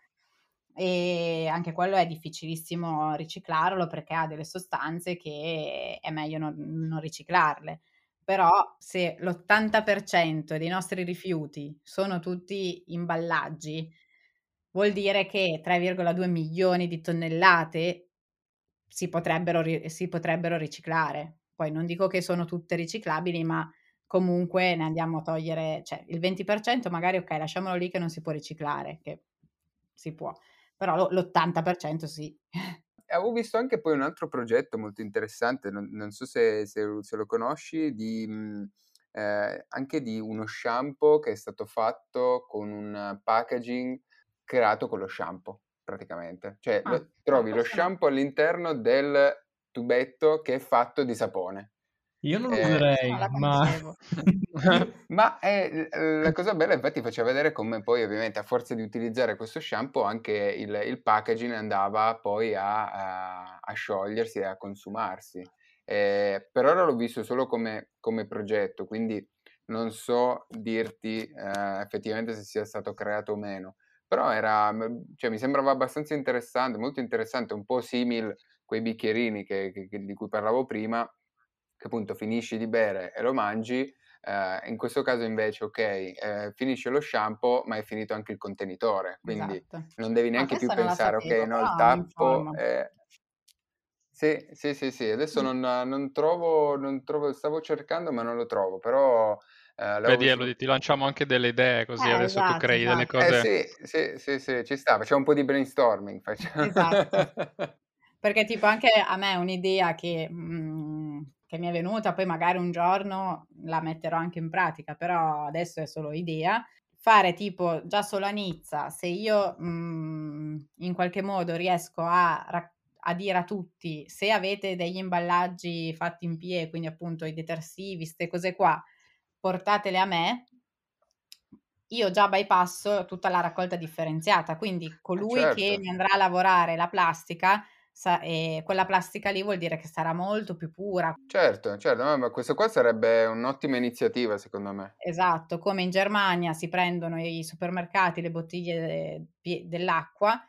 e anche quello è difficilissimo riciclarlo perché ha delle sostanze che è meglio non, non riciclarle. Però se l'80% dei nostri rifiuti sono tutti imballaggi, vuol dire che 3,2 milioni di tonnellate si potrebbero, si potrebbero riciclare. Poi non dico che sono tutte riciclabili, ma comunque ne andiamo a togliere, cioè il 20% magari ok, lasciamolo lì che non si può riciclare, che si può, però l'80% sì. Avevo visto anche poi un altro progetto molto interessante, non, non so se, se, se, lo conosci, di, mhmm, eh, anche di uno shampoo che è stato fatto con un packaging creato con lo shampoo praticamente. Cioè, ah, lo, trovi lo shampoo all'interno del tubetto che è fatto di sapone. Io non lo eh, userei, ma... <laughs> ma è, la cosa bella infatti faceva vedere come poi ovviamente a forza di utilizzare questo shampoo anche il, il packaging andava poi a, a, a sciogliersi e a consumarsi. Eh, per ora l'ho visto solo come, come progetto, quindi non so dirti eh, effettivamente se sia stato creato o meno. Però era, cioè, mi sembrava abbastanza interessante, molto interessante, un po' simile quei bicchierini che, che, di cui parlavo prima, che appunto finisci di bere e lo mangi. Eh, in questo caso invece, ok, eh, finisce lo shampoo, ma è finito anche il contenitore, quindi esatto. non devi neanche più pensare, sapevo, ok, no, il tappo... Eh, sì, sì, sì, sì, adesso non, non, trovo, non trovo, stavo cercando ma non lo trovo, però eh, Vedi Elodie, ti lanciamo anche delle idee così eh, adesso esatto, tu crei esatto. delle cose. Eh, sì, sì, sì, sì, ci sta, facciamo un po' di brainstorming. Facciamo. Esatto. <laughs> Perché tipo anche a me un'idea che, mh, mm, che mi è venuta, poi magari un giorno la metterò anche in pratica, però adesso è solo idea, fare tipo già solo a Nizza, se io mh, mm, in qualche modo riesco a, a, dire a tutti se avete degli imballaggi fatti in piedi, quindi appunto i detersivi, queste cose qua, portatele a me, io già bypasso tutta la raccolta differenziata, quindi eh, colui certo. che mi andrà a lavorare la plastica, sa- e quella plastica lì vuol dire che sarà molto più pura. Certo, certo, no, ma questo qua sarebbe un'ottima iniziativa secondo me. Esatto, come in Germania si prendono i supermercati le bottiglie de- dell'acqua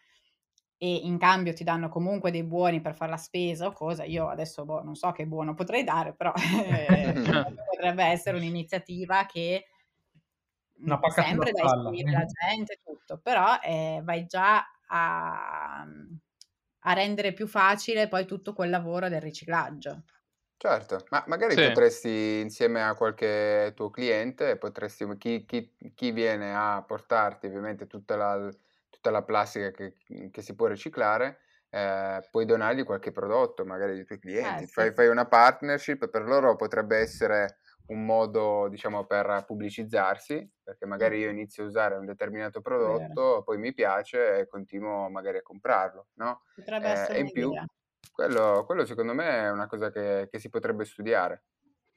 e in cambio ti danno comunque dei buoni per fare la spesa o cosa, io adesso boh, non so che buono potrei dare, però eh, <laughs> <laughs> potrebbe essere un'iniziativa che Una sempre da ispirare la gente, tutto, però eh, vai già a, a, rendere più facile poi tutto quel lavoro del riciclaggio. Certo, ma magari sì. potresti insieme a qualche tuo cliente, potresti, chi, chi, chi viene a portarti ovviamente tutta la tutta la plastica che, che si può riciclare, eh, puoi donargli qualche prodotto, magari dei tuoi clienti. Eh, sì. fai, fai, una partnership, per loro potrebbe essere un modo, diciamo, per pubblicizzarsi, perché magari io inizio a usare un determinato prodotto, poi mi piace e continuo magari a comprarlo, no? Potrebbe eh, essere e in più, quello, quello, secondo me è una cosa che, che si potrebbe studiare.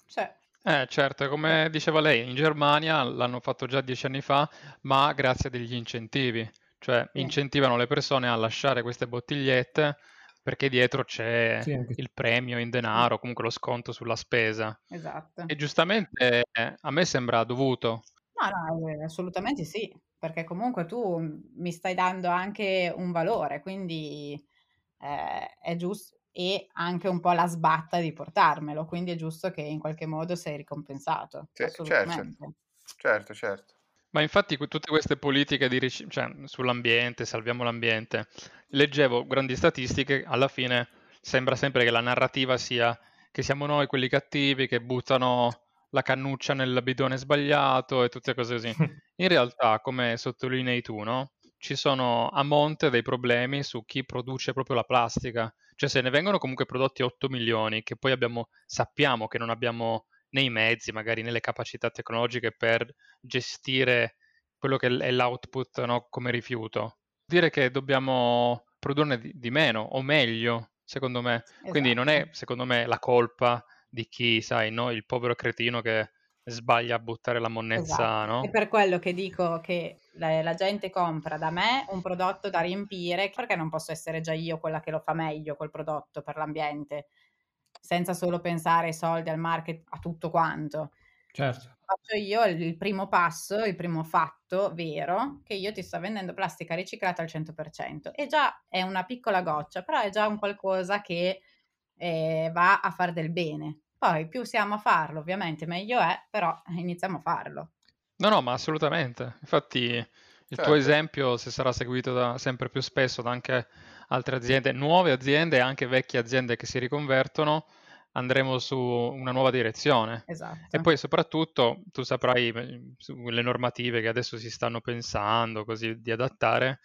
Sì. Eh, certo, come diceva lei, in Germania l'hanno fatto già dieci anni fa, ma grazie a degli incentivi. Cioè incentivano le persone a lasciare queste bottigliette perché dietro c'è sì, il premio in denaro, comunque lo sconto sulla spesa. Esatto. E giustamente eh, a me sembra dovuto. No, no, eh, assolutamente sì, perché comunque tu mi stai dando anche un valore, quindi eh, è giusto e anche un po' la sbatta di portarmelo, quindi è giusto che in qualche modo sei ricompensato. Sì, certo, certo, certo. Ma infatti tutte queste politiche di ric- cioè, sull'ambiente, salviamo l'ambiente, leggevo grandi statistiche, alla fine sembra sempre che la narrativa sia che siamo noi quelli cattivi che buttano la cannuccia nel bidone sbagliato e tutte cose così. <laughs> In realtà, come sottolinei tu, no? ci sono a monte dei problemi su chi produce proprio la plastica. Cioè se ne vengono comunque prodotti 8 milioni, che poi abbiamo, sappiamo che non abbiamo nei mezzi, magari nelle capacità tecnologiche per gestire quello che è l'output no, come rifiuto. Dire che dobbiamo produrne di, di meno o meglio, secondo me. Esatto. Quindi non è, esatto. secondo me, la colpa di chi, sai, no, il povero cretino che sbaglia a buttare la monnezza, esatto. no? È per quello che dico che la, la, gente compra da me un prodotto da riempire, perché non posso essere già io quella che lo fa meglio quel prodotto per l'ambiente, senza solo pensare ai soldi, al market, a tutto quanto. Certo. Faccio io il primo passo, il primo fatto vero, che io ti sto vendendo plastica riciclata al 100%. E già è una piccola goccia, però è già un qualcosa che eh, va a far del bene. Poi più siamo a farlo, ovviamente meglio è, però iniziamo a farlo. No, no, ma assolutamente. Infatti il certo. tuo esempio, se sarà seguito da, sempre più spesso da anche altre aziende, nuove aziende e anche vecchie aziende che si riconvertono, andremo su una nuova direzione. Esatto. E poi soprattutto tu saprai eh, sulle normative che adesso si stanno pensando così di adattare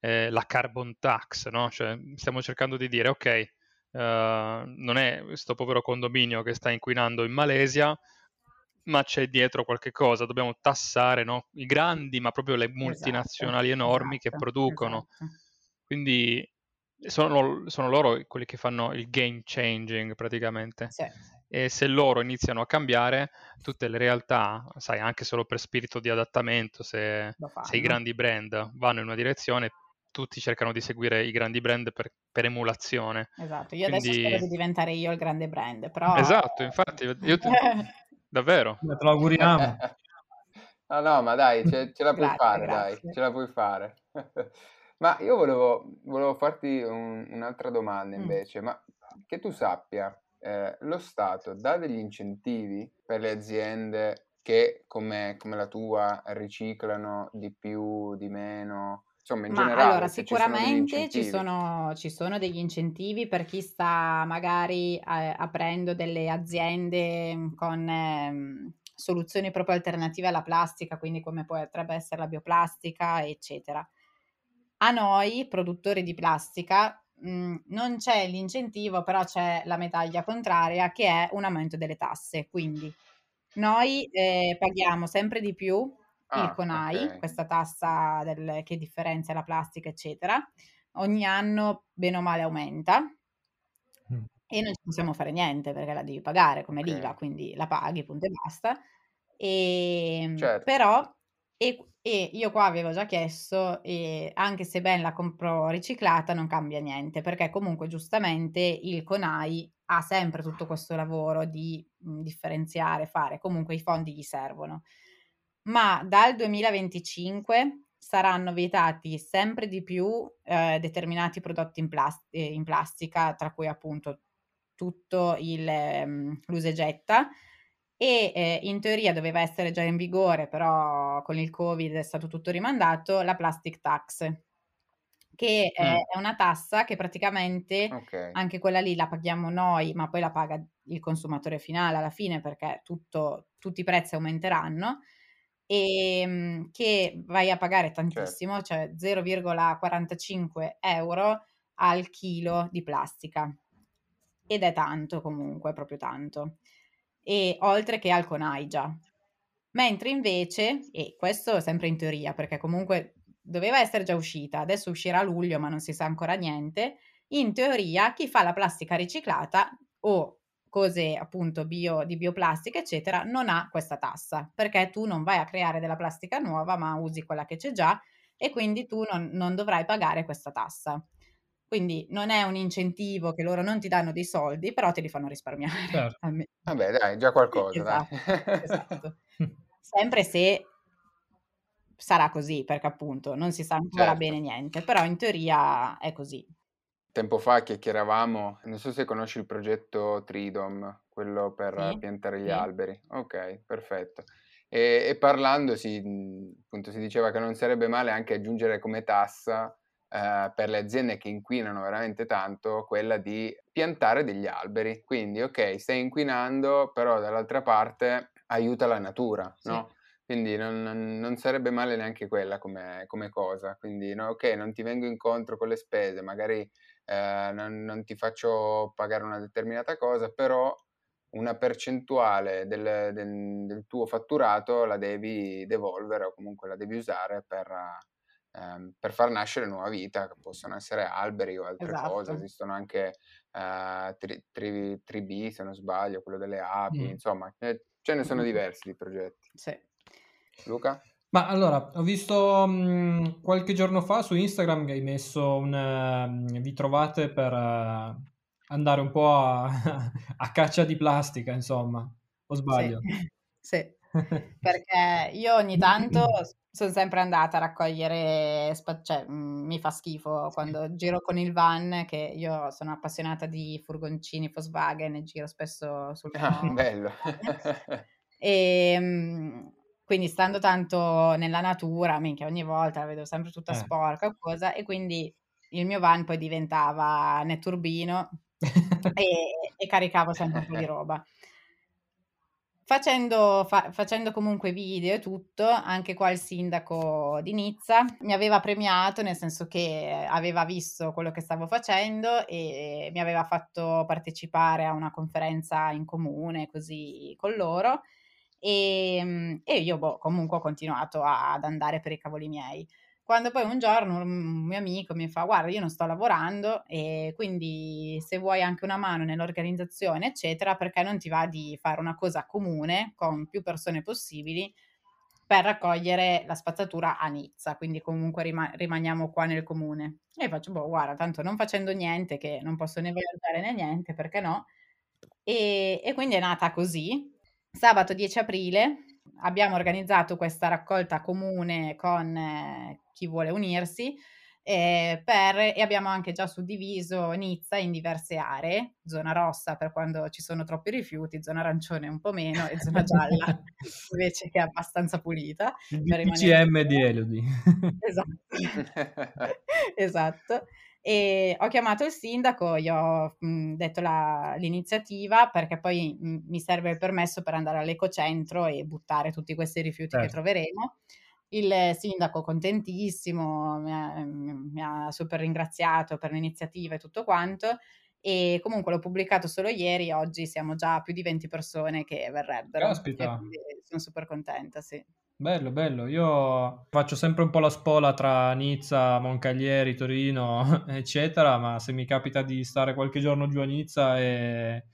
eh, la carbon tax, no? Cioè stiamo cercando di dire ok, Uh, non è questo povero condominio che sta inquinando in Malesia, ma c'è dietro qualche cosa. Dobbiamo tassare no? i grandi, ma proprio le esatto, multinazionali esatto, enormi esatto, che producono. Esatto. Quindi sono, sono, loro quelli che fanno il game changing praticamente. Sì. E se loro iniziano a cambiare, tutte le realtà, sai, anche solo per spirito di adattamento, se, se i grandi brand vanno in una direzione, tutti cercano di seguire i grandi brand per, per emulazione. Esatto, io Quindi... adesso spero di diventare io il grande brand, però... Esatto, infatti, io ti... <laughs> davvero. Te lo auguriamo. no, <laughs> no, ma dai, ce, ce la puoi grazie, fare, grazie. dai, ce la puoi fare. <laughs> ma io volevo, volevo farti un, un'altra domanda mm. invece, mm. ma che tu sappia, eh, lo Stato dà degli incentivi per le aziende che come, come la tua riciclano di più, di meno? Insomma, in Ma generale, allora, sicuramente ci sono, ci sono degli incentivi per chi sta magari eh, aprendo delle aziende con eh, soluzioni proprio alternative alla plastica, quindi come potrebbe essere la bioplastica, eccetera. A noi, produttori di plastica, mh, mm, non c'è l'incentivo, però c'è la medaglia contraria che è un aumento delle tasse. Quindi noi eh, paghiamo sempre di più il ah, CONAI, okay. questa tassa del, che differenzia la plastica, eccetera, ogni anno bene o male aumenta mm. e non ci possiamo fare niente perché la devi pagare come okay. l'IVA, quindi la paghi, punto e basta. E, ehm, certo. Però, e, e, io qua avevo già chiesto, e anche se ben la compro riciclata non cambia niente, perché comunque giustamente il CONAI ha sempre tutto questo lavoro di mh, differenziare, fare, comunque i fondi gli servono. Ma dal 2025 saranno vietati sempre di più eh, determinati prodotti in, plas- eh, in, plastica, tra cui appunto tutto il, um, l'usa e eh, in teoria doveva essere già in vigore, però con il Covid è stato tutto rimandato, la plastic tax, che mm. è, una tassa che praticamente okay. anche quella lì la paghiamo noi, ma poi la paga il consumatore finale alla fine perché tutto, tutti i prezzi aumenteranno e ehm, che vai a pagare tantissimo, certo. cioè 0,45 euro al chilo di plastica. Ed è tanto comunque, proprio tanto. E oltre che al CONAI già. Mentre invece, e questo sempre in teoria, perché comunque doveva essere già uscita, adesso uscirà a luglio, ma non si sa ancora niente. In teoria, chi fa la plastica riciclata o cose appunto bio, di bioplastica, eccetera, non ha questa tassa, perché tu non vai a creare della plastica nuova, ma usi quella che c'è già e quindi tu non, non dovrai pagare questa tassa. Quindi non è un incentivo che loro non ti danno dei soldi, però te li fanno risparmiare. Certo. <laughs> Vabbè, dai, già qualcosa. Esatto, esatto. <laughs> Sempre se sarà così, perché appunto non si sa ancora certo. bene niente, però in teoria è così. Tempo fa chiacchieravamo, non so se conosci il progetto Tridom, quello per Sì, piantare gli sì. alberi. Ok, perfetto. E, e parlando si, appunto, si diceva che non sarebbe male anche aggiungere come tassa eh, per le aziende che inquinano veramente tanto quella di piantare degli alberi. Quindi, ok, stai inquinando, però dall'altra parte aiuta la natura, Sì. no? Quindi non, non- non sarebbe male neanche quella come, come cosa. Quindi, no, ok, non ti vengo incontro con le spese, magari eh, non, non, ti faccio pagare una determinata cosa, però una percentuale del, del, del, tuo fatturato la devi devolvere o comunque la devi usare per, ehm, per far nascere nuova vita, che possono essere alberi o altre esatto. cose, esistono anche eh, tri, tri, tri, se non sbaglio, quello delle api, mm. insomma, eh, ce ne sono diversi di progetti. Sì. Luca? Ma allora, ho visto mh, qualche giorno fa su Instagram che hai messo un... Uh, vi trovate per uh, andare un po' a, <laughs> a, caccia di plastica, insomma, o sbaglio? <laughs> Sì, sì. <laughs> perché io ogni tanto <clears throat> sono sempre andata a raccogliere, spa- cioè mi fa schifo quando giro con il van, che io sono appassionata di furgoncini Volkswagen e giro spesso sul Ah, bello. e <laughs> ehm, quindi stando tanto nella natura, minchia, ogni volta la vedo sempre tutta eh. sporca cosa, e quindi il mio van poi diventava netturbino <laughs> e, e caricavo sempre un po' di roba. Facendo, fa, facendo, comunque video e tutto, anche qua il sindaco di Nizza mi aveva premiato, nel senso che aveva visto quello che stavo facendo e mi aveva fatto partecipare a una conferenza in comune così con loro e, ehm, e io boh, comunque ho continuato ad andare per i cavoli miei. Quando poi un giorno un mio amico mi fa: Guarda, io non sto lavorando e quindi se vuoi anche una mano nell'organizzazione, eccetera, perché non ti va di fare una cosa comune con più persone possibili per raccogliere la spazzatura a Nizza, quindi comunque rima- rimaniamo qua nel comune. E faccio, boh, guarda, tanto non facendo niente, che non posso né viaggiare né niente, perché no? E, e quindi è nata così, Sabato 10 aprile abbiamo organizzato questa raccolta comune con eh, chi vuole unirsi eh, per, e abbiamo anche già suddiviso Nizza in diverse aree, zona rossa per quando ci sono troppi rifiuti, zona arancione un po' meno e zona gialla <laughs> invece che è abbastanza pulita. Il DPCM di Elodie. Esatto. <laughs> esatto. E ho chiamato il sindaco, gli ho mh, mhmm, detto la, l'iniziativa perché poi mh, mhmm, mi serve il permesso per andare all'ecocentro e buttare tutti questi rifiuti certo. che troveremo. Il sindaco contentissimo, mi ha, mi ha super ringraziato per l'iniziativa e tutto quanto e comunque l'ho pubblicato solo ieri, oggi siamo già più di 20 persone che verrebbero. Caspita. Sono super contenta, sì. Bello, bello. Io faccio sempre un po' la spola tra Nizza, Moncaglieri, Torino, <laughs> eccetera, ma se mi capita di stare qualche giorno giù a Nizza e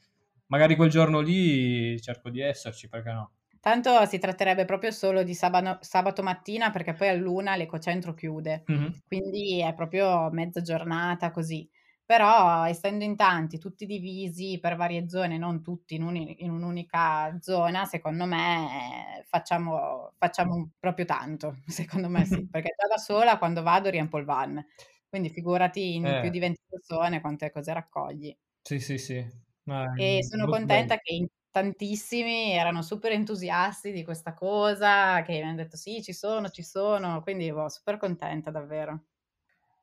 magari quel giorno lì cerco di esserci, perché no? Tanto si tratterebbe proprio solo di sabato, sabato mattina perché poi a luna l'ecocentro chiude, mm-hmm. quindi è proprio mezza giornata così però essendo in tanti, tutti divisi per varie zone, non tutti in, un, in un'unica zona, secondo me facciamo, facciamo proprio tanto, <laughs> secondo me sì, <laughs> perché già da sola quando vado riempo il van, quindi figurati in eh. più di 20 persone quante cose raccogli. Sì, sì, sì. Ah, e sono contenta bello. che in tantissimi erano super entusiasti di questa cosa, che mi hanno detto sì, ci sono, ci sono, quindi boh, super contenta davvero.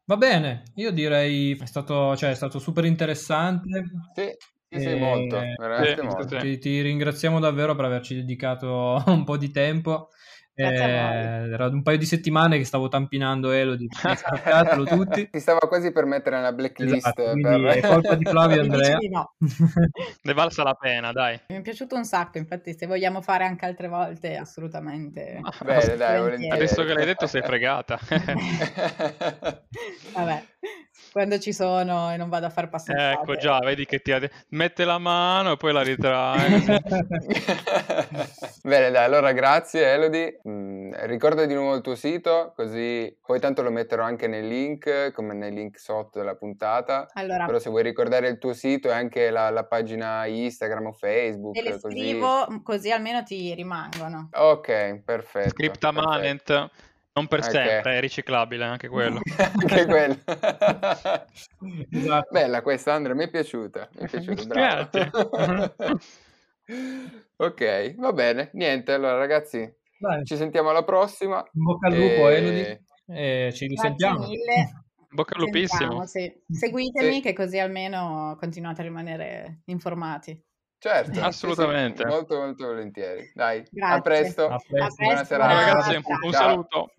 Va bene, io direi è stato, cioè, è stato super interessante. Sì, sì, sì molto, veramente sì, molto. Ti, ti, ringraziamo davvero per averci dedicato <laughs> un po' di tempo eh, era un paio di settimane che stavo tampinando Elodie, sappiatelo <laughs> tutti. Ti stava quasi per mettere nella blacklist. Esatto, per... È colpa di Flavio <laughs> Andrea. No. <laughs> ne valsa la pena, dai. Mi è piaciuto un sacco, infatti se vogliamo fare anche altre volte, assolutamente. Bene, dai, Adesso che l'hai detto sei fregata. Vabbè quando ci sono e non vado a far passare. Ecco già, vedi che ti ha... mette la mano e poi la ritrae. <laughs> Bene, dai, allora grazie Elodie. Mm, ricorda di nuovo il tuo sito, così poi tanto lo metterò anche nei link, come nei link sotto della puntata. Allora, Però se vuoi ricordare il tuo sito e anche la, la pagina Instagram o Facebook. Te le così... scrivo così almeno ti rimangono. Ok, perfetto. Scriptamanent. Perfetto. Non per okay. sempre, è riciclabile anche quello. <laughs> anche <laughs> quello. esatto. Bella questa Andrea, mi è piaciuta. Mi è piaciuta, <laughs> bravo. ok, va bene. Niente, allora ragazzi, Dai. ci sentiamo alla prossima. Bocca al lupo, e... Elodie. E ci risentiamo. Grazie mille. Bocca al lupissimo. Sì. Seguitemi sì. che così almeno continuate a rimanere informati. Certo, assolutamente. Sì, sì, molto, molto volentieri. Dai, a presto. a presto. Buona serata. Ragazzi, un Ciao. saluto.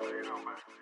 You